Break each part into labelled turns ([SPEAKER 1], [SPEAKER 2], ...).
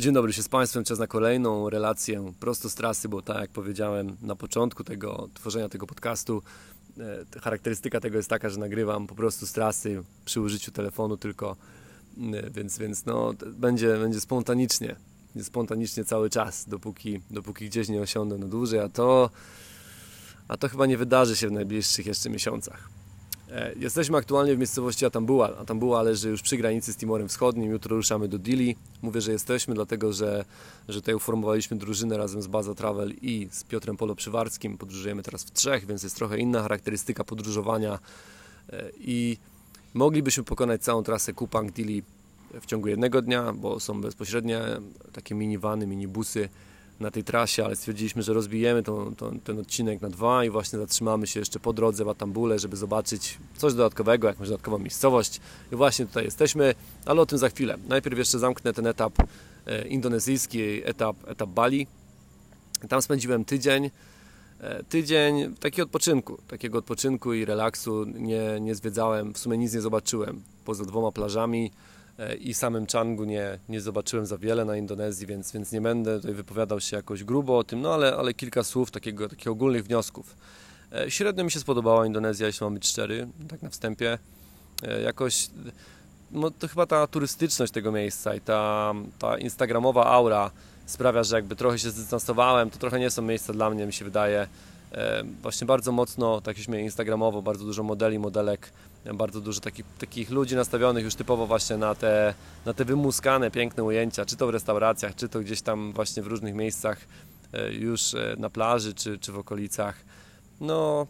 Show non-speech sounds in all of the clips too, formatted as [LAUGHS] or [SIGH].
[SPEAKER 1] Dzień dobry się z Państwem, czas na kolejną relację prosto z trasy, bo tak jak powiedziałem na początku tego tworzenia tego podcastu, e, charakterystyka tego jest taka, że nagrywam po prostu z trasy przy użyciu telefonu tylko, e, więc, więc no, będzie, będzie spontanicznie, spontanicznie cały czas, dopóki, dopóki gdzieś nie osiądę na dłużej, a to, a to chyba nie wydarzy się w najbliższych jeszcze miesiącach. E, jesteśmy aktualnie w miejscowości Atambuła. Atambuła leży już przy granicy z Timorem Wschodnim. Jutro ruszamy do Dili. Mówię, że jesteśmy, dlatego że, że tutaj uformowaliśmy drużynę razem z Baza Travel i z Piotrem Polo Przywarckim. Podróżujemy teraz w trzech, więc jest trochę inna charakterystyka podróżowania e, i moglibyśmy pokonać całą trasę Kupang-Dili w ciągu jednego dnia, bo są bezpośrednie takie minivany, minibusy na tej trasie, ale stwierdziliśmy, że rozbijemy tą, tą, ten odcinek na dwa i właśnie zatrzymamy się jeszcze po drodze w Atambule, żeby zobaczyć coś dodatkowego, jakąś dodatkową miejscowość. I właśnie tutaj jesteśmy, ale o tym za chwilę. Najpierw jeszcze zamknę ten etap e, indonezyjski, etap, etap Bali. Tam spędziłem tydzień. E, tydzień takiego odpoczynku, takiego odpoczynku i relaksu. Nie, nie zwiedzałem, w sumie nic nie zobaczyłem poza dwoma plażami i samym Changu nie, nie zobaczyłem za wiele na Indonezji, więc, więc nie będę tutaj wypowiadał się jakoś grubo o tym, no ale, ale kilka słów takiego, takich ogólnych wniosków. E, średnio mi się spodobała Indonezja, jeśli mam być szczery, tak na wstępie. E, jakoś, no to chyba ta turystyczność tego miejsca i ta, ta instagramowa aura sprawia, że jakby trochę się zdystansowałem, to trochę nie są miejsca dla mnie, mi się wydaje. Właśnie bardzo mocno, tak śmieję, instagramowo, bardzo dużo modeli, modelek bardzo dużo takich, takich ludzi nastawionych już typowo właśnie na te, na te wymuskane, piękne ujęcia, czy to w restauracjach, czy to gdzieś tam właśnie w różnych miejscach e, już e, na plaży, czy, czy w okolicach. No,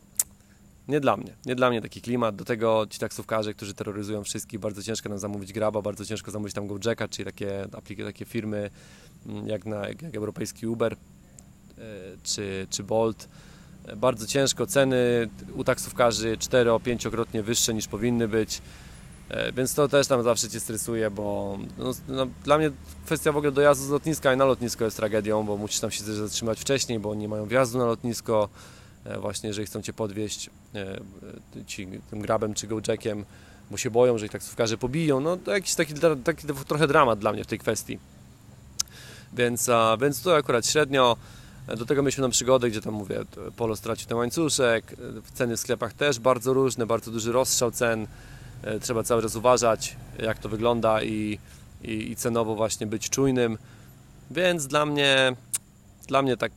[SPEAKER 1] nie dla mnie. Nie dla mnie taki klimat. Do tego ci taksówkarze, którzy terroryzują wszystkich, bardzo ciężko nam zamówić Graba, bardzo ciężko zamówić tam Gojeka, czyli takie, takie firmy mm, jak, na, jak europejski Uber e, czy, czy Bolt bardzo ciężko, ceny u taksówkarzy 4-5-krotnie wyższe niż powinny być, e, więc to też tam zawsze Cię stresuje, bo no, no, dla mnie kwestia w ogóle dojazdu z lotniska i na lotnisko jest tragedią, bo musisz tam się zatrzymać wcześniej, bo nie mają wjazdu na lotnisko, e, właśnie jeżeli chcą Cię podwieźć e, ci, tym grabem czy gojackiem, bo się boją, że ich taksówkarze pobiją, no to jakiś taki, taki trochę dramat dla mnie w tej kwestii. Więc, a, więc to akurat średnio. Do tego mieliśmy tam przygodę, gdzie tam mówię, Polo stracił ten łańcuszek, ceny w sklepach też bardzo różne, bardzo duży rozstrzał cen. E, trzeba cały czas uważać, jak to wygląda i, i, i cenowo właśnie być czujnym. Więc dla mnie, dla mnie tak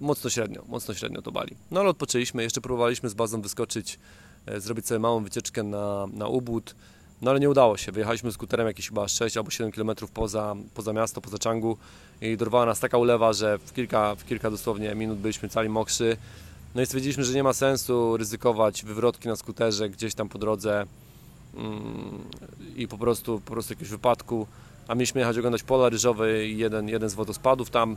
[SPEAKER 1] mocno średnio, mocno średnio to bali. No ale odpoczęliśmy, jeszcze próbowaliśmy z bazą wyskoczyć, e, zrobić sobie małą wycieczkę na, na Ubud, no ale nie udało się. Wyjechaliśmy skuterem jakieś chyba 6 albo 7 km poza, poza miasto, poza Changu i dorwała nas taka ulewa, że w kilka, w kilka dosłownie minut byliśmy cali mokrzy. No i stwierdziliśmy, że nie ma sensu ryzykować wywrotki na skuterze gdzieś tam po drodze mm, i po prostu, po prostu jakiegoś wypadku. A mieliśmy jechać oglądać pola ryżowe i jeden, jeden z wodospadów tam.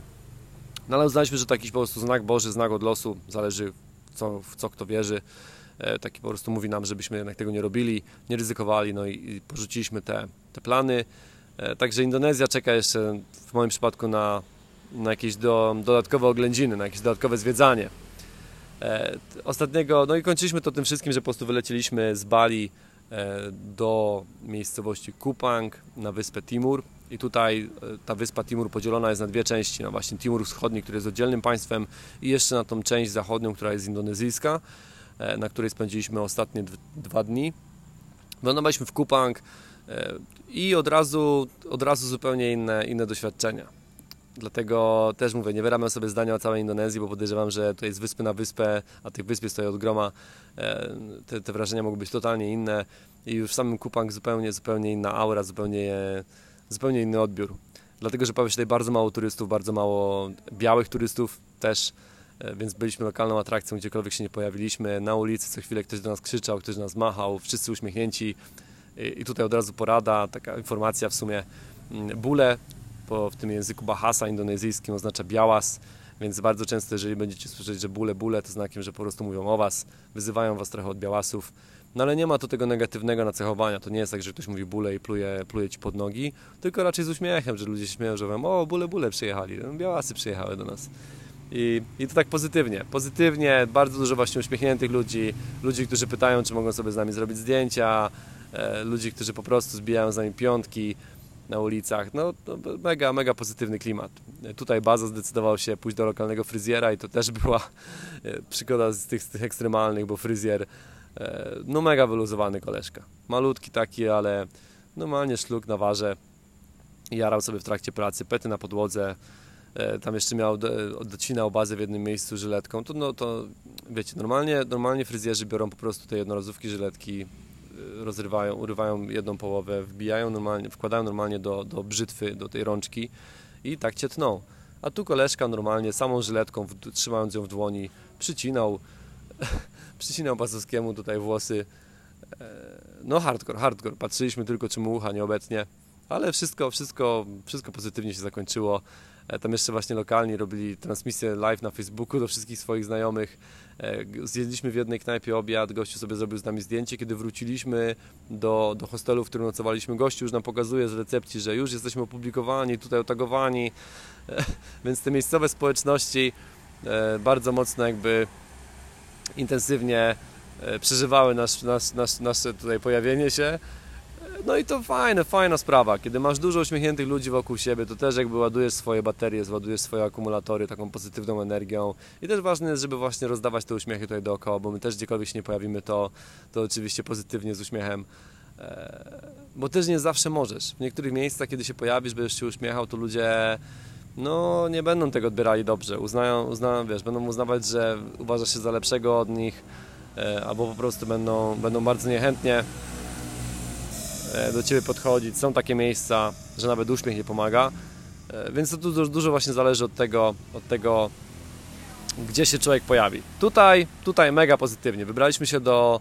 [SPEAKER 1] No ale uznaliśmy, że to jakiś po prostu znak Boży, znak od losu, zależy w co, w co kto wierzy. E, taki po prostu mówi nam, żebyśmy jednak tego nie robili, nie ryzykowali, no i, porzuciliśmy te, te plany. E, także Indonezja czeka jeszcze w moim przypadku na, na jakieś do, dodatkowe oględziny, na jakieś dodatkowe zwiedzanie. E, ostatniego, no i kończyliśmy to tym wszystkim, że po prostu wylecieliśmy z Bali do miejscowości Kupang na wyspę Timur i tutaj ta wyspa Timur podzielona jest na dwie części, na właśnie Timur Wschodni, który jest oddzielnym państwem i jeszcze na tą część zachodnią, która jest indonezyjska na której spędziliśmy ostatnie dwa dni. Wylądowaliśmy w Kupang e, i od razu, od razu zupełnie inne, inne doświadczenia. Dlatego też mówię, nie wyrabiam sobie zdania o całej Indonezji, bo podejrzewam, że tutaj z wyspy na wyspę, a tych wysp stoi od groma, e, te, te, wrażenia mogą być totalnie inne i już w samym Kupang zupełnie, zupełnie inna aura, zupełnie, zupełnie inny odbiór. Dlatego, że pojawia się tutaj bardzo mało turystów, bardzo mało białych turystów też. E, więc byliśmy lokalną atrakcją, gdziekolwiek się nie pojawiliśmy. Na ulicy co chwilę ktoś do nas krzyczał, ktoś do nas machał, wszyscy uśmiechnięci. I tutaj od razu porada, taka informacja w sumie. Mm, bóle po, w tym języku bahasa indonezyjskim oznacza białas, więc bardzo często, jeżeli będziecie słyszeć, że bóle, bóle, to znakiem, że po prostu mówią o was, wyzywają was trochę od białasów. No ale nie ma tu tego negatywnego nacechowania. To nie jest tak, że ktoś mówi bóle i pluje, pluje ci pod nogi, tylko raczej z uśmiechem, że ludzie śmieją, że mówią, o bóle, bóle przyjechali, białasy przyjechały do nas. I, I to tak pozytywnie. Pozytywnie, bardzo dużo właśnie uśmiechniętych ludzi, ludzi, którzy pytają, czy mogą sobie z nami zrobić zdjęcia, e, ludzi, którzy po prostu zbijają z nami piątki. na ulicach. No mega, mega pozytywny klimat. Tutaj Baza zdecydował się pójść do lokalnego fryzjera i to też [LAUGHS] była przygoda z tych, z tych ekstremalnych, bo fryzjer no mega wyluzowany koleżka. Malutki taki, ale normalnie szluk na warze. Jarał sobie w trakcie pracy, pety na podłodze, E, tam jeszcze miał, docinał bazę w jednym miejscu żyletką, to, no, to wiecie, normalnie, normalnie fryzjerzy biorą po prostu te jednorazówki żyletki, e, rozrywają, urywają jedną połowę, wbijają normalnie, wkładają normalnie do, do brzytwy, do tej rączki i tak cię tną. A tu koleżka normalnie samą żyletką, trzymając ją w dłoni, przycinał, [LAUGHS] przycinał Bazowskiemu tutaj włosy. E, no hardcore, hardcore. Patrzyliśmy tylko, czy mu ucha nieobecnie, ale wszystko, wszystko, wszystko pozytywnie się zakończyło. E, tam jeszcze właśnie lokalni robili transmisję live na Facebooku do wszystkich swoich znajomych. E, zjedliśmy w jednej knajpie obiad, gościu sobie zrobił z nami zdjęcie. Kiedy wróciliśmy do, do hostelu, w którym nocowaliśmy, gościu już nam pokazuje z recepcji, że już jesteśmy opublikowani, tutaj otagowani. E, [LAUGHS] więc te miejscowe społeczności bardzo mocno jakby intensywnie przeżywały nasz, nasz, nasz, nasze tutaj pojawienie się. No i to fajne, fajna sprawa. Kiedy masz dużo uśmiechniętych ludzi wokół siebie, to też jakby ładujesz swoje baterie, ładujesz swoje akumulatory taką pozytywną energią. I też ważne jest, żeby właśnie rozdawać te uśmiechy tutaj dookoła, bo my też gdziekolwiek się nie pojawimy, to, to oczywiście pozytywnie z uśmiechem. E, bo też nie zawsze możesz. W niektórych miejscach, kiedy się pojawisz, będziesz się uśmiechał, to ludzie no nie będą tego odbierali dobrze. Uznają, uznają wiesz, będą uznawać, że uważasz się za lepszego od nich, e, albo po prostu będą, będą bardzo niechętnie do Ciebie podchodzić. Są takie miejsca, że nawet uśmiech nie pomaga. E, więc to dużo, dużo właśnie zależy od tego, od tego, gdzie się człowiek pojawi. Tutaj, tutaj mega pozytywnie. Wybraliśmy się do,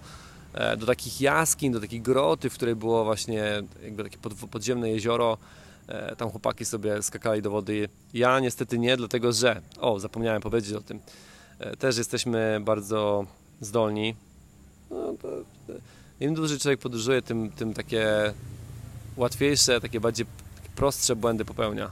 [SPEAKER 1] e, do takich jaskiń, do takiej groty, w której było właśnie jakby takie podziemne jezioro. Tam chłopaki sobie skakali do wody. Ja niestety nie, dlatego że, o, zapomniałem powiedzieć o tym, też jesteśmy bardzo zdolni. No, to, im dłużej człowiek podróżuje, tym, tym takie łatwiejsze, takie bardziej prostsze błędy popełnia.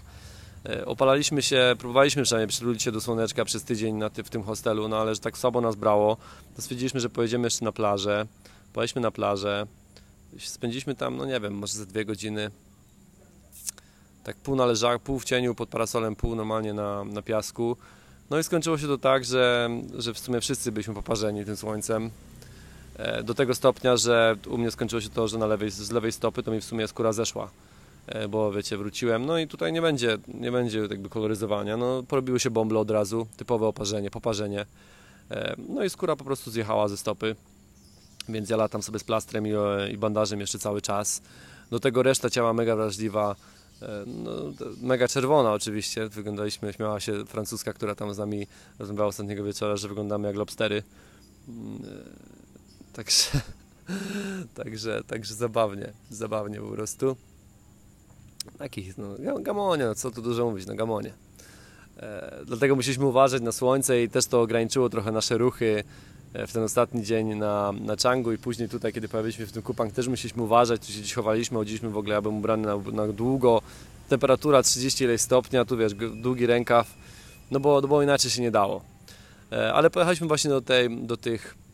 [SPEAKER 1] E, opalaliśmy się, próbowaliśmy przynajmniej przytulić się do słoneczka przez tydzień na ty, w tym hostelu, no ale że tak słabo nas brało, to stwierdziliśmy, że pojedziemy jeszcze na plażę. Pojechaliśmy na plażę, spędziliśmy tam, no nie wiem, może ze dwie godziny. Tak pół na leżach, pół w cieniu pod parasolem, pół normalnie na, na piasku. No i skończyło się to tak, że, że w sumie wszyscy byliśmy poparzeni tym słońcem. E, do tego stopnia, że u mnie skończyło się to, że na lewej, z lewej stopy to mi w sumie skóra zeszła, e, bo wiecie, wróciłem, no i tutaj nie będzie, nie będzie jakby koloryzowania, no porobiły się bąble od razu, typowe oparzenie, poparzenie, e, no i skóra po prostu zjechała ze stopy, więc ja latam sobie z plastrem i, i bandażem jeszcze cały czas, do tego reszta ciała mega wrażliwa, no, mega czerwona oczywiście, wyglądaliśmy, śmiała się francuska, która tam z nami rozmawiała ostatniego wieczora, że wyglądamy jak lobstery, mm, Także, [LAUGHS] także, także zabawnie, zabawnie po prostu. Takich, no, gamonie, no co tu dużo mówić, no gamonie. E, dlatego musieliśmy uważać na słońce i też to ograniczyło trochę nasze ruchy e, w ten ostatni dzień na, na Changu i później tutaj, kiedy pojawiliśmy w tym Kupang, też musieliśmy uważać, tu się gdzieś chowaliśmy, chodziliśmy w ogóle, ja byłem ubrany na, na długo, temperatura 30 ileś stopnia, tu wiesz, długi rękaw, no bo, bo inaczej się nie dało. E, ale pojechaliśmy właśnie do, tej, do tych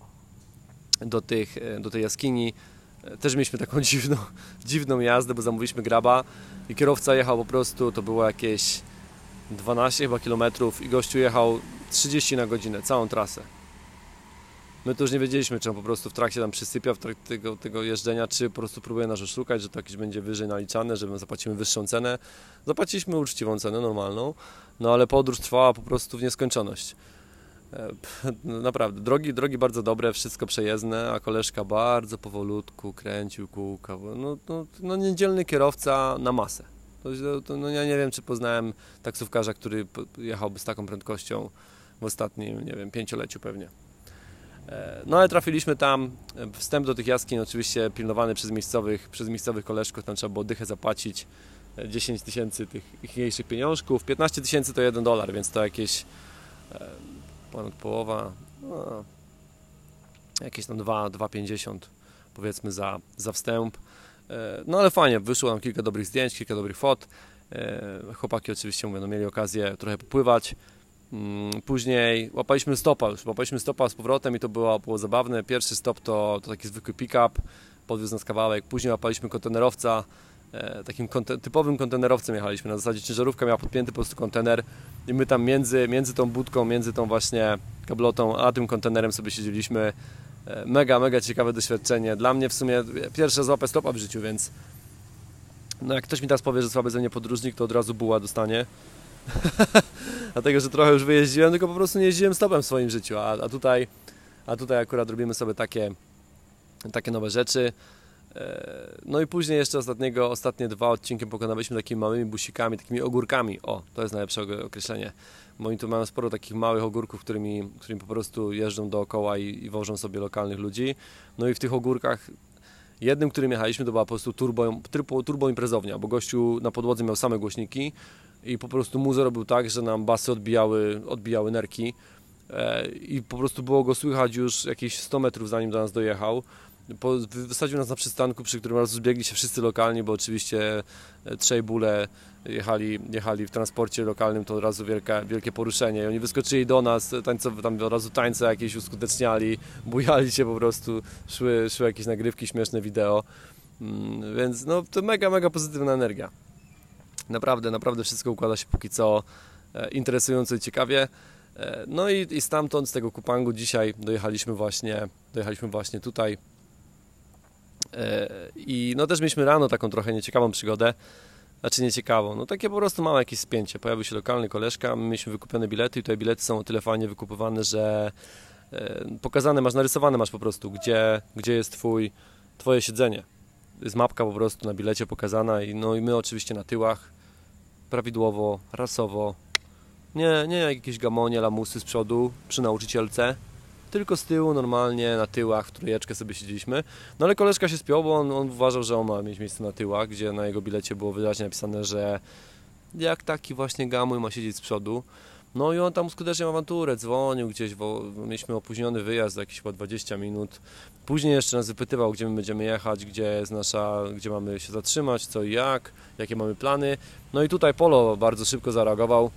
[SPEAKER 1] do, tych, e, do tej jaskini. E, też mieliśmy taką [LAUGHS] dziwną, dziwną jazdę, bo zamówiliśmy graba i kierowca jechał po prostu, to było jakieś 12 chyba kilometrów i gościu jechał 30 na godzinę, całą trasę. My to już nie wiedzieliśmy, czy on po prostu w trakcie tam przysypia w trakcie tego, tego jeżdżenia, czy po prostu próbuje nas oszukać, że to jakieś będzie wyżej naliczane, że my zapłacimy wyższą cenę. Zapłaciliśmy uczciwą cenę, normalną, no ale podróż trwała po prostu w nieskończoność. E, no naprawdę, drogi, drogi bardzo dobre, wszystko przejezdne, a koleżka bardzo powolutku kręcił kółka. No, no, no niedzielny kierowca na masę. To, to, no ja nie wiem, czy poznałem taksówkarza, który jechałby z taką prędkością w ostatnim, nie wiem, pięcioleciu pewnie. E, no ale trafiliśmy tam, wstęp do tych jaskiń oczywiście pilnowany przez miejscowych, przez miejscowych koleżków, tam trzeba było dychę zapłacić, 10 e, tysięcy tych ichniejszych pieniążków, 15 tysięcy to 1 dolar, więc to jakieś ponad połowa, no, jakieś tam 2,50 powiedzmy za, za wstęp. E, no ale fajnie, wyszło nam kilka dobrych zdjęć, kilka dobrych fot. E, chłopaki oczywiście mówię, no, mieli okazję trochę popływać. Mm, później łapaliśmy stopa już, łapaliśmy stopa z powrotem i to było, było zabawne. Pierwszy stop to, to taki zwykły pick-up, podwiózł nas kawałek. Później łapaliśmy kontenerowca, takim konten typowym kontenerowcem jechaliśmy. Na zasadzie ciężarówka miała podpięty po prostu kontener i my tam między, między tą budką, między tą właśnie kablotą, a tym kontenerem sobie siedzieliśmy. E, mega, mega ciekawe doświadczenie. Dla mnie w sumie pierwsze złapę stopa w życiu, więc no jak ktoś mi teraz powie, że słaby ze mnie podróżnik, to od razu buła dostanie. [LAUGHS] Dlatego, że trochę już wyjeździłem, tylko po prostu nie jeździłem stopem w swoim życiu, a, a tutaj a tutaj akurat robimy sobie takie, takie nowe rzeczy. E, no i później jeszcze ostatniego, ostatnie dwa odcinki pokonaliśmy takimi małymi busikami, takimi ogórkami. O, to jest najlepsze określenie. Bo oni tu mają sporo takich małych ogórków, którymi, którymi po prostu jeżdżą dookoła i, i wożą sobie lokalnych ludzi. No i w tych ogórkach jednym, którym jechaliśmy, to była po prostu turbo, turbo, turbo imprezownia, bo gościu na podłodze miał same głośniki i po prostu muzo robił tak, że nam basy odbijały, odbijały nerki e, i po prostu było go słychać już jakieś 100 metrów zanim do nas dojechał po, wysadził nas na przystanku, przy którym razu zbiegli się wszyscy lokalni, bo oczywiście e, trzej bóle jechali, jechali w transporcie lokalnym, to od razu wielka, wielkie poruszenie. I oni wyskoczyli do nas, tańce, tam od razu tańce jakieś uskuteczniali, [LAUGHS] bujali się po prostu, szły, szły jakieś nagrywki, śmieszne wideo. Mm, więc no, to mega, mega pozytywna energia. Naprawdę, naprawdę wszystko układa się póki co e, interesująco i ciekawie. E, no i, i stamtąd, z tego Kupangu dzisiaj dojechaliśmy właśnie, dojechaliśmy właśnie tutaj I no też mieliśmy rano taką trochę nieciekawą przygodę. Znaczy nieciekawą, no takie po prostu małe jakieś spięcie. Pojawił się lokalny koleżka, my mieliśmy wykupione bilety i te bilety są o tyle fajnie wykupowane, że e, pokazane masz, narysowane masz po prostu, gdzie, gdzie jest twój, twoje siedzenie. Jest mapka po prostu na bilecie pokazana i no i my oczywiście na tyłach, prawidłowo, rasowo. Nie, nie jakieś gamonie, lamusy z przodu przy nauczycielce, tylko z tyłu normalnie na tyłach w trójeczkę sobie siedzieliśmy. No ale koleżka się spiął, bo on, on uważał, że on ma mieć miejsce na tyłach, gdzie na jego bilecie było wyraźnie napisane, że jak taki właśnie gamuj ma siedzieć z przodu. No i on tam skutecznie awanturę, dzwonił gdzieś, bo mieliśmy opóźniony wyjazd, jakieś chyba 20 minut. Później jeszcze nas wypytywał, gdzie my będziemy jechać, gdzie jest nasza, gdzie mamy się zatrzymać, co i jak, jakie mamy plany. No i tutaj Polo bardzo szybko zareagował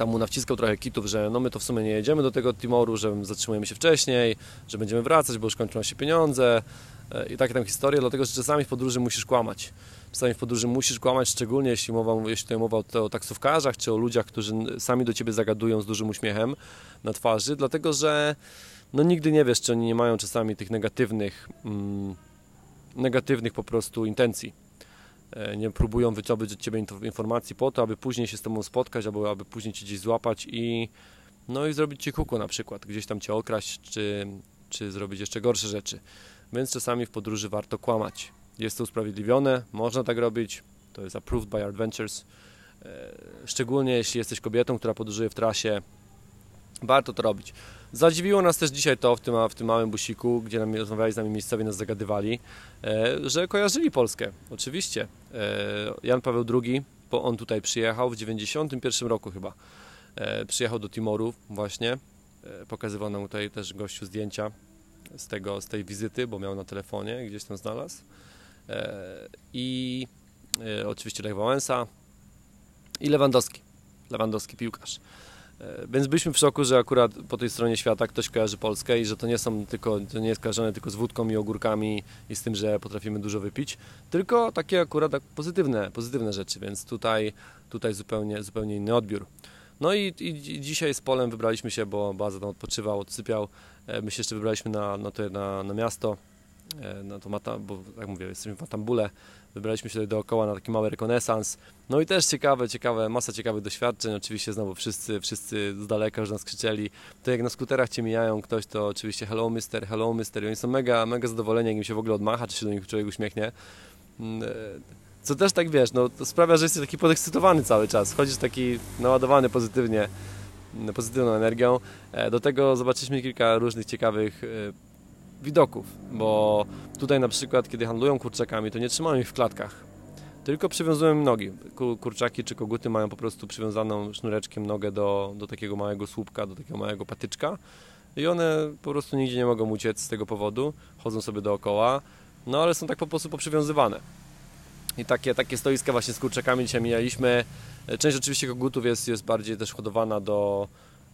[SPEAKER 1] tam mu nawciskał trochę kitów, że no my to w sumie nie jedziemy do tego Timoru, że zatrzymujemy się wcześniej, że będziemy wracać, bo już kończą się pieniądze e, i takie tam historie, dlatego że czasami w podróży musisz kłamać. Czasami w podróży musisz kłamać, szczególnie jeśli, mowa, jeśli tutaj mowa o, taksówkarzach, czy o ludziach, którzy sami do Ciebie zagadują z dużym uśmiechem na twarzy, dlatego że no nigdy nie wiesz, czy oni nie mają czasami tych negatywnych, mm, negatywnych po prostu intencji nie próbują wyciągnąć od Ciebie informacji po to, aby później się z Tobą spotkać, albo aby później Cię gdzieś złapać i no i zrobić Ci kuku na przykład, gdzieś tam Cię okraść, czy, czy zrobić jeszcze gorsze rzeczy. Więc czasami w podróży warto kłamać. Jest to usprawiedliwione, można tak robić, to jest approved by adventures. E, szczególnie jeśli jesteś kobietą, która podróżuje w trasie, warto to robić. Zadziwiło nas też dzisiaj to w tym, w tym małym busiku, gdzie nam rozmawiali z nami miejscowi, nas zagadywali, e, że kojarzyli Polskę. Oczywiście. E, Jan Paweł II, bo on tutaj przyjechał w 91 roku chyba. E, przyjechał do Timoru właśnie. Pokazywał nam tutaj też gościu zdjęcia z, tego, z tej wizyty, bo miał na telefonie, gdzieś tam znalazł. I oczywiście Lech Wałęsa i Lewandowski. Lewandowski piłkarz. E, więc byliśmy w szoku, że akurat po tej stronie świata ktoś kojarzy Polskę i że to nie są tylko, to nie jest kojarzone tylko z wódką i ogórkami i z tym, że potrafimy dużo wypić, tylko takie akurat tak pozytywne, pozytywne rzeczy, więc tutaj, tutaj zupełnie, zupełnie inny odbiór. No i, i dzisiaj z Polem wybraliśmy się, bo baza tam odpoczywał, odsypiał. E, my się jeszcze wybraliśmy na, na, to, na, na miasto, e, na to Mata, bo jak mówię, jesteśmy w Matambule, Wybraliśmy się dookoła na taki mały rekonesans. No i też ciekawe, ciekawe, masa ciekawych doświadczeń. Oczywiście znowu wszyscy, wszyscy z daleka już nas krzyczeli. To jak na skuterach cię mijają ktoś, to oczywiście hello mister, hello mister. I oni są mega, mega zadowoleni, jak im się w ogóle odmacha, czy się do nich człowiek uśmiechnie. Mm, e, co też tak wiesz, no to sprawia, że jesteś taki podekscytowany cały czas. Chodzisz taki naładowany pozytywnie, pozytywną energią. E, do tego zobaczyliśmy kilka różnych ciekawych widoków, bo tutaj na przykład, kiedy handlują kurczakami, to nie trzymają ich w klatkach, tylko przywiązują im nogi. Kurczaki czy koguty mają po prostu przywiązaną sznureczkiem nogę do, do takiego małego słupka, do takiego małego patyczka i one po prostu nigdzie nie mogą uciec z tego powodu, chodzą sobie dookoła, no ale są tak po prostu poprzywiązywane. I takie, takie stoiska właśnie z kurczakami dzisiaj mijaliśmy. Część oczywiście kogutów jest, jest bardziej też hodowana do,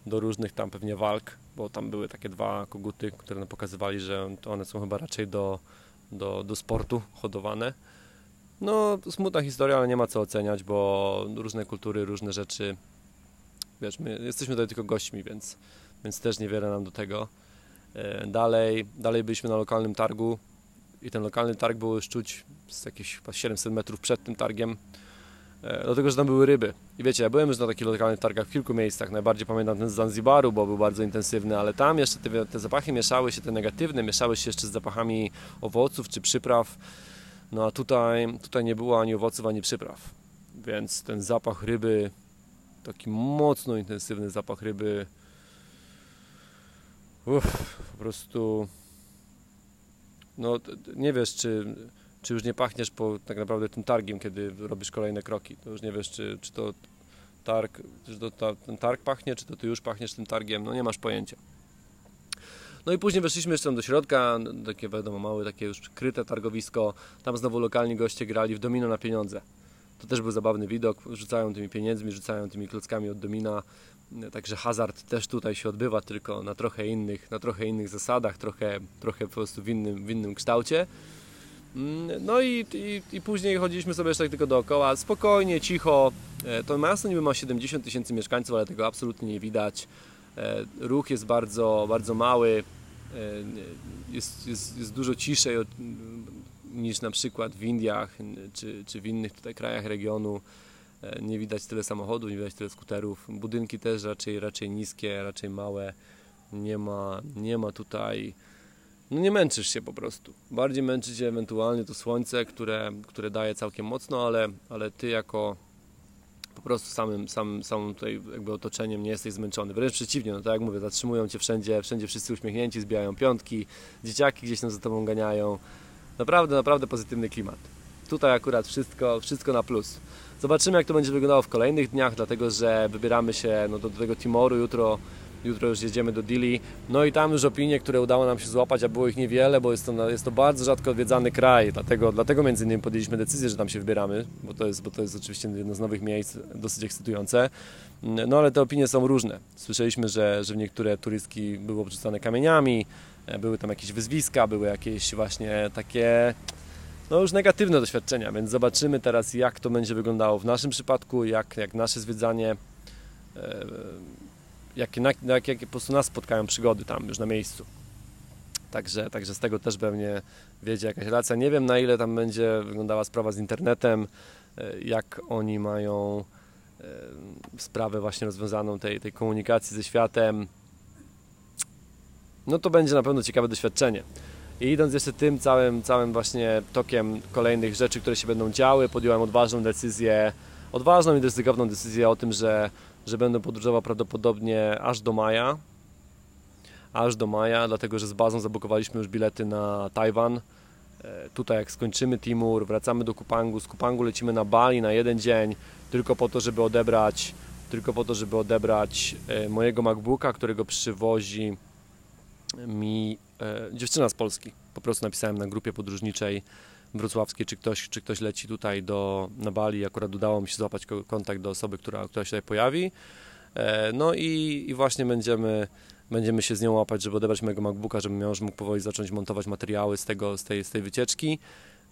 [SPEAKER 1] do różnych tam pewnie walk, bo tam były takie dwa koguty, które nam pokazywali, że one są chyba raczej do, do, do sportu hodowane. No, smutna historia, ale nie ma co oceniać, bo różne kultury, różne rzeczy. Wiesz, my jesteśmy tutaj tylko gośćmi, więc, więc też niewiele nam do tego. E, dalej, dalej byliśmy na lokalnym targu i ten lokalny targ był już czuć z jakieś 700 metrów przed tym targiem. E, dlatego, że tam były ryby. I wiecie, ja byłem już na takich lokalnych targach w kilku miejscach. Najbardziej pamiętam ten z Zanzibaru, bo był bardzo intensywny, ale tam jeszcze te, te zapachy mieszały się, te negatywne, mieszały się jeszcze z zapachami owoców czy przypraw. No a tutaj, tutaj nie było ani owoców, ani przypraw. Więc ten zapach ryby, taki mocno intensywny zapach ryby, uff, po prostu no nie wiesz, czy czy już nie pachniesz po tak naprawdę tym targiem, kiedy robisz kolejne kroki. To już nie wiesz, czy, czy to targ, czy to ta, ten targ pachnie, czy to ty już pachniesz tym targiem, no nie masz pojęcia. No i później weszliśmy jeszcze tam do środka, takie wiadomo, małe, takie już przykryte targowisko. Tam znowu lokalni goście grali w domino na pieniądze. To też był zabawny widok, rzucają tymi pieniędzmi, rzucają tymi klockami od domina. Także hazard też tutaj się odbywa, tylko na trochę innych, na trochę innych zasadach, trochę, trochę po prostu w innym, w innym kształcie. Mm, no i, i, i, później chodziliśmy sobie jeszcze tak tylko dookoła, spokojnie, cicho. E, to miasto niby ma 70 tysięcy mieszkańców, ale tego absolutnie nie widać. E, ruch jest bardzo, bardzo mały, e, jest, jest, jest dużo ciszej niż na przykład w Indiach czy, czy w innych tutaj krajach regionu. Nie widać tyle samochodów, nie widać tyle skuterów. Budynki też raczej, raczej niskie, raczej małe. Nie ma, nie ma tutaj no nie męczysz się po prostu. Bardziej męczy cię ewentualnie to słońce, które, które daje całkiem mocno, ale, ale ty jako po prostu samym, samym, samym tutaj jakby otoczeniem nie jesteś zmęczony. Wręcz przeciwnie, no tak jak mówię, zatrzymują cię wszędzie, wszędzie wszyscy uśmiechnięci, zbijają piątki, dzieciaki gdzieś tam za tobą ganiają. Naprawdę, naprawdę pozytywny klimat. Tutaj akurat wszystko, wszystko na plus. Zobaczymy jak to będzie wyglądało w kolejnych dniach, dlatego że wybieramy się no, do, do tego Timoru jutro Jutro już jedziemy do Dili. No i tam już opinie, które udało nam się złapać, a było ich niewiele, bo jest to, jest to bardzo rzadko odwiedzany kraj. Dlatego, dlatego między innymi podjęliśmy decyzję, że tam się wybieramy, bo to jest, bo to jest oczywiście jedno z nowych miejsc, dosyć ekscytujące. No ale te opinie są różne. Słyszeliśmy, że, że w niektóre turystki były obrzucane kamieniami, e, były tam jakieś wyzwiska, były jakieś właśnie takie no już negatywne doświadczenia, więc zobaczymy teraz jak to będzie wyglądało w naszym przypadku, jak, jak nasze zwiedzanie e, jakie, jak, jakie po prostu nas spotkają przygody tam już na miejscu. Także, także z tego też pewnie wiedzie jakaś relacja. Nie wiem na ile tam będzie wyglądała sprawa z internetem, e, jak oni mają e, sprawę właśnie rozwiązaną tej, tej komunikacji ze światem. No to będzie na pewno ciekawe doświadczenie. I idąc jeszcze tym całym, całym właśnie tokiem kolejnych rzeczy, które się będą działy, podjąłem odważną decyzję, odważną i ryzykowną decyzję o tym, że że będę podróżował prawdopodobnie aż do maja. Aż do maja, dlatego że z bazą zabukowaliśmy już bilety na Tajwan. E, tutaj jak skończymy Timur, wracamy do Kupangu, z Kupangu lecimy na Bali na jeden dzień, tylko po to, żeby odebrać tylko po to, żeby odebrać e, mojego MacBooka, którego przywozi mi e, dziewczyna z Polski. Po prostu napisałem na grupie podróżniczej wrocławskiej, czy ktoś, czy ktoś leci tutaj do, na Bali. Akurat udało mi się złapać kontakt do osoby, która, która się tutaj pojawi. E, no i, i właśnie będziemy, będziemy się z nią łapać, żeby odebrać mojego MacBooka, żebym już mógł powoli zacząć montować materiały z, tego, z, tej, z tej wycieczki.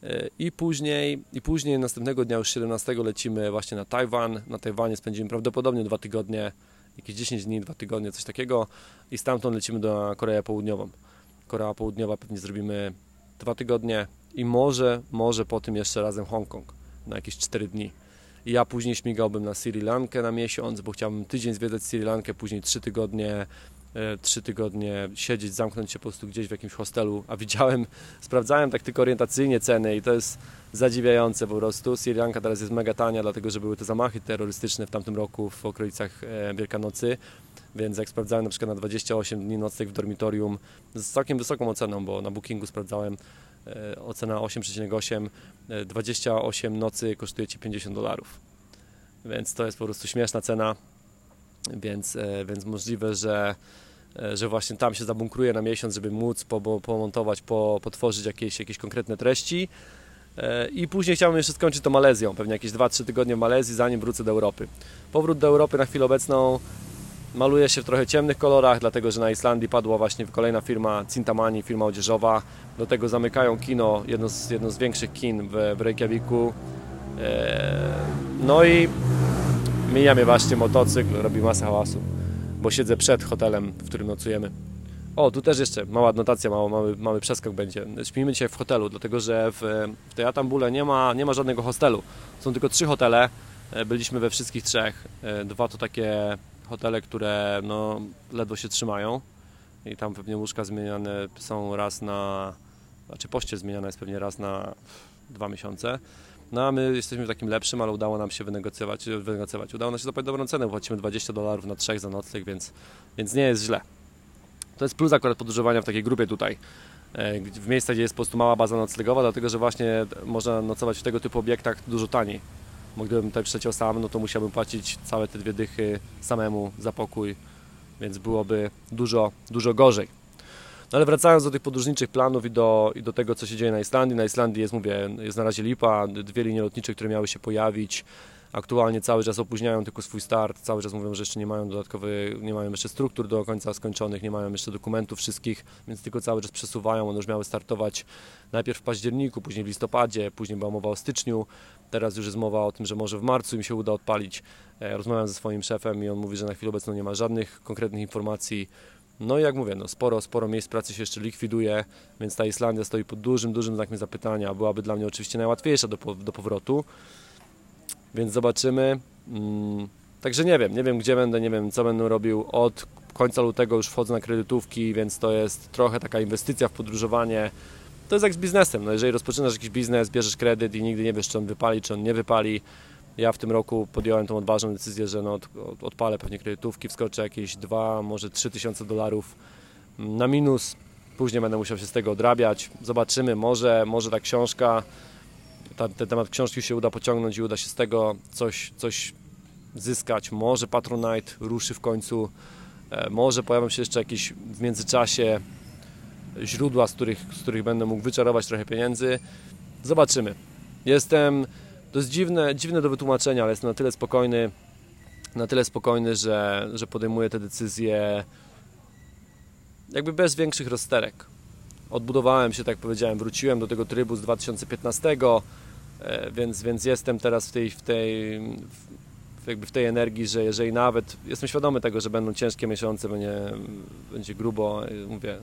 [SPEAKER 1] E, I później, I później następnego dnia, już 17 lecimy właśnie na Tajwan. Na Tajwanie spędzimy prawdopodobnie dwa tygodnie, jakieś 10 dni, dwa tygodnie, coś takiego. I stamtąd lecimy do Koreę Południową. Korea Południowa pewnie zrobimy dwa tygodnie, i może, może po tym jeszcze razem Hongkong na jakieś 4 dni. I ja później śmigałbym na Sri Lankę na miesiąc, bo chciałbym tydzień zwiedzać Sri Lankę, później 3 tygodnie, 3 e, tygodnie siedzieć, zamknąć się po prostu gdzieś w jakimś hostelu, a widziałem, [LAUGHS] sprawdzałem tak tylko orientacyjnie ceny i to jest zadziwiające po prostu. Sri Lanka teraz jest mega tania, dlatego że były te zamachy terrorystyczne w tamtym roku w okolicach e, Wielkanocy, więc jak sprawdzałem na przykład na 28 dni nocleg w dormitorium z całkiem wysoką oceną, bo na bookingu sprawdzałem ocena 8,8, 28 e, nocy kosztuje Ci 50 dolarów. Więc to jest po prostu śmieszna cena, więc, e, więc możliwe, że, że właśnie tam się zabunkruję na miesiąc, żeby móc pomontować, po, potworzyć jakieś, jakieś konkretne treści. I później chciałbym jeszcze skończyć to Malezją, pewnie jakieś 2-3 tygodnie w Malezji, zanim wrócę do Europy. Powrót do Europy na chwilę obecną maluje się w trochę ciemnych kolorach, dlatego że na Islandii padła właśnie kolejna firma Cintamani, firma odzieżowa. Do tego zamykają kino, jedno z, jedno z większych kin w, w Reykjaviku. E, no i mija mnie właśnie motocykl, robi masę hałasu, bo siedzę przed hotelem, w którym nocujemy. O, tu też jeszcze mała adnotacja, mały, mały, mały przeskok będzie. Śpimy dzisiaj w hotelu, dlatego że w, w tej Atambule nie ma, nie ma żadnego hostelu. Są tylko trzy hotele. E, byliśmy we wszystkich trzech. E, dwa to takie hotele, które no, ledwo się trzymają i tam pewnie łóżka zmieniane są raz na, znaczy poście zmieniana jest pewnie raz na dwa miesiące. No a my jesteśmy w takim lepszym, ale udało nam się wynegocjować, wynegocjować. udało nam się zapłacić dobrą cenę, płacimy 20 dolarów na trzech za nocleg, więc, więc nie jest źle. To jest plus akurat podróżowania w takiej grupie tutaj, e, w miejscach, gdzie jest po prostu mała baza noclegowa, dlatego że właśnie można nocować w tego typu obiektach dużo taniej. Bo gdybym tutaj przeciął sam, no to musiałbym płacić całe te dwie dychy samemu za pokój, więc byłoby dużo, dużo gorzej. No ale wracając do tych podróżniczych planów i do, i do tego, co się dzieje na Islandii. Na Islandii jest, mówię, jest na razie lipa, dwie linie lotnicze, które miały się pojawić. Aktualnie cały czas opóźniają tylko swój start, cały czas mówią, że jeszcze nie mają dodatkowych, nie mają jeszcze struktur do końca skończonych, nie mają jeszcze dokumentów wszystkich, więc tylko cały czas przesuwają. One już miały startować najpierw w październiku, później w listopadzie, później była mowa o styczniu, teraz już jest mowa o tym, że może w marcu im się uda odpalić. E, rozmawiam ze swoim szefem i on mówi, że na chwilę obecną nie ma żadnych konkretnych informacji. No i jak mówię, no sporo, sporo miejsc pracy się jeszcze likwiduje, więc ta Islandia stoi pod dużym, dużym znakiem zapytania. Byłaby dla mnie oczywiście najłatwiejsza do, do powrotu, więc zobaczymy. Mm, także nie wiem, nie wiem gdzie będę, nie wiem co będę robił. Od końca lutego już wchodzę na kredytówki, więc to jest trochę taka inwestycja w podróżowanie. To jest jak z biznesem. No jeżeli rozpoczynasz jakiś biznes, bierzesz kredyt i nigdy nie wiesz, czy on wypali, czy on nie wypali. Ja w tym roku podjąłem tą odważną decyzję, że no, odpalę pewnie kredytówki, wskoczę jakieś 2, może 3 tysiące dolarów na minus. Później będę musiał się z tego odrabiać. Zobaczymy, może, może ta książka ta, ten temat książki się uda pociągnąć i uda się z tego coś, coś zyskać. Może Patronite ruszy w końcu, e, może pojawią się jeszcze jakieś w międzyczasie źródła, z których, z których będę mógł wyczarować trochę pieniędzy. Zobaczymy. Jestem, to jest dziwne, dziwne do wytłumaczenia, ale jestem na tyle spokojny, na tyle spokojny, że, że podejmuję te decyzje jakby bez większych rozterek. Odbudowałem się, tak jak powiedziałem, wróciłem do tego trybu z 2015 E, więc, więc jestem teraz w tej, w tej, jakby w tej energii, że jeżeli nawet, jestem świadomy tego, że będą ciężkie miesiące, będzie, będzie grubo, e, mówię,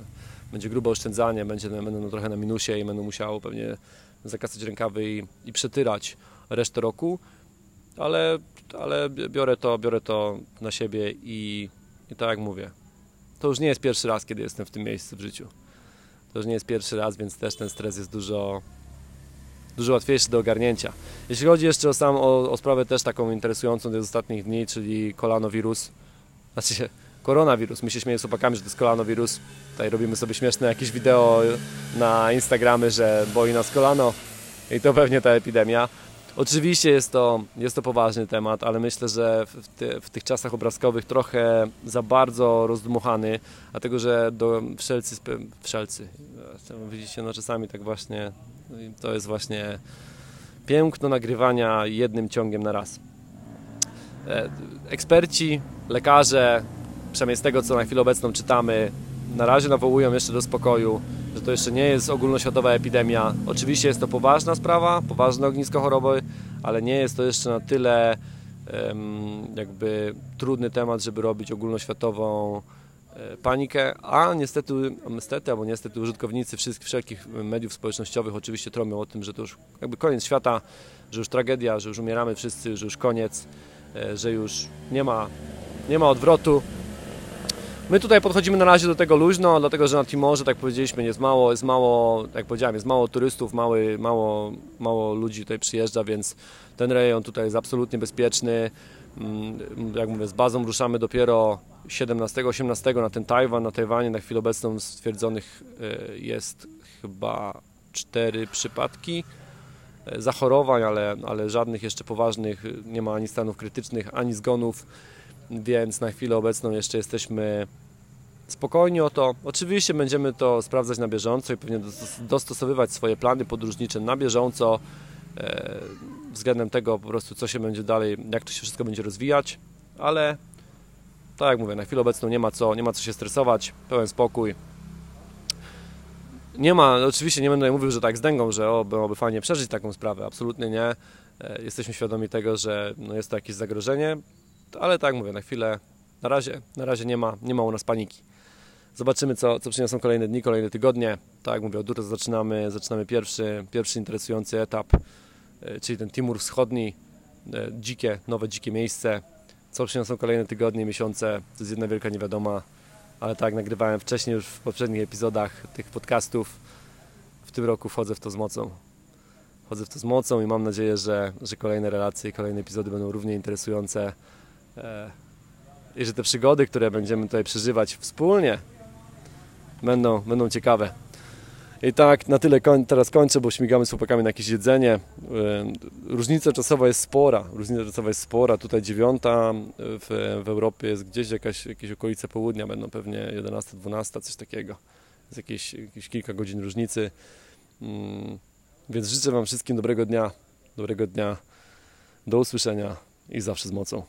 [SPEAKER 1] będzie grubo oszczędzanie, będzie, będę no trochę na minusie i będę musiał pewnie zakasać rękawy i, i przetyrać resztę roku, ale, ale biorę, to, biorę to na siebie i, i tak jak mówię, to już nie jest pierwszy raz, kiedy jestem w tym miejscu w życiu. To już nie jest pierwszy raz, więc też ten stres jest dużo, dużo łatwiejszy do ogarnięcia. Jeśli chodzi jeszcze o, sam, o, o sprawę też taką interesującą z ostatnich dni, czyli kolanowirus, znaczy koronawirus. My się śmiejemy z chłopakami, że to jest kolanowirus. Tutaj robimy sobie śmieszne jakieś wideo na Instagramy, że boi nas kolano i to pewnie ta epidemia. Oczywiście jest to, jest to poważny temat, ale myślę, że w, ty, w tych czasach obrazkowych trochę za bardzo rozdmuchany, dlatego że do wszelcy, wszelcy, widzicie, no czasami tak właśnie to jest właśnie piękno nagrywania jednym ciągiem na raz. E, eksperci, lekarze, przynajmniej z tego co na chwilę obecną czytamy, na razie nawołują jeszcze do spokoju, że to jeszcze nie jest ogólnoświatowa epidemia. Oczywiście jest to poważna sprawa, poważne ognisko choroby, ale nie jest to jeszcze na tyle jakby trudny temat, żeby robić ogólnoświatową panikę, a niestety, niestety albo niestety użytkownicy wszystkich, wszelkich mediów społecznościowych oczywiście tromią o tym, że to już jakby koniec świata, że już tragedia, że już umieramy wszyscy, że już koniec, e, że już nie ma, nie ma odwrotu. My tutaj podchodzimy na razie do tego luźno, dlatego że na Timorze, tak powiedzieliśmy, jest mało, jest mało, jak powiedziałem, jest mało turystów, mały, mało, mało ludzi tutaj przyjeżdża, więc ten rejon tutaj jest absolutnie bezpieczny. Mm, jak mówię, z bazą ruszamy dopiero 17-18 na ten Tajwan. Na Tajwanie na chwilę obecną stwierdzonych e, jest chyba 4 przypadki e, zachorowań, ale, ale żadnych jeszcze poważnych, nie ma ani stanów krytycznych, ani zgonów, więc na chwilę obecną jeszcze jesteśmy spokojni o to. Oczywiście będziemy to sprawdzać na bieżąco i pewnie dostosowywać swoje plany podróżnicze na bieżąco e, względem tego po prostu, co się będzie dalej, jak to się wszystko będzie rozwijać, ale tak jak mówię, na chwilę obecną nie ma co, nie ma co się stresować, pełen spokój. Nie ma, oczywiście nie będę mówił, że tak z dęgą, że o, byłoby fajnie przeżyć taką sprawę, absolutnie nie. E, jesteśmy świadomi tego, że no, jest to jakieś zagrożenie, ale tak mówię, na chwilę, na razie, na razie nie ma, nie ma u nas paniki. Zobaczymy, co, co przyniosą kolejne dni, kolejne tygodnie. Tak jak mówię, od zaczynamy, zaczynamy pierwszy, pierwszy interesujący etap, czyli ten Timur Wschodni, e, dzikie, nowe dzikie miejsce. Co przyniosą kolejne tygodnie, miesiące, to jest jedna wielka niewiadoma, ale tak nagrywałem wcześniej już w poprzednich epizodach tych podcastów, w tym roku wchodzę w to z mocą. Wchodzę w to z mocą i mam nadzieję, że, że kolejne relacje i kolejne epizody będą równie interesujące e, i że te przygody, które będziemy tutaj przeżywać wspólnie, będą, będą ciekawe. I tak na tyle koń, teraz kończę, bo śmigamy z chłopakami na jakieś jedzenie. Różnica czasowa jest spora. Różnica czasowa jest spora. Tutaj dziewiąta w, w Europie jest gdzieś jakaś, jakieś okolice południa, będą pewnie 11, 12, coś takiego. Jest jakieś, jakieś kilka godzin różnicy. Mm, więc życzę Wam wszystkim dobrego dnia. Dobrego dnia. Do usłyszenia i zawsze z mocą.